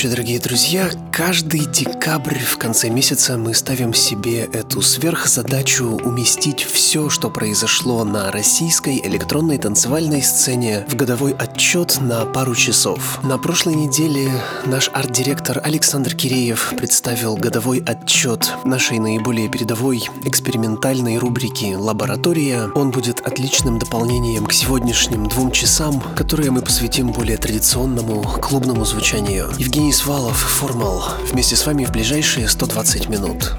Ночи, дорогие друзья. Каждый декабрь в конце месяца мы ставим себе эту сверхзадачу уместить все, что произошло на российской электронной танцевальной сцене в годовой отчет на пару часов. На прошлой неделе наш арт-директор Александр Киреев представил годовой отчет нашей наиболее передовой экспериментальной рубрики «Лаборатория». Он будет отличным дополнением к сегодняшним двум часам, которые мы посвятим более традиционному клубному звучанию. Евгений Свалов, Формал. Вместе с вами в ближайшие 120 минут.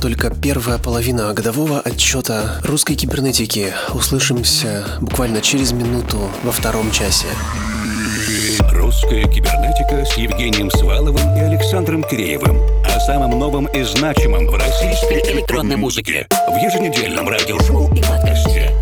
Только первая половина годового отчета русской кибернетики. Услышимся буквально через минуту во втором часе. Русская кибернетика с Евгением Сваловым и Александром Киреевым. О самом новом и значимом в российской электронной музыке. В еженедельном радиошоу и подкасте.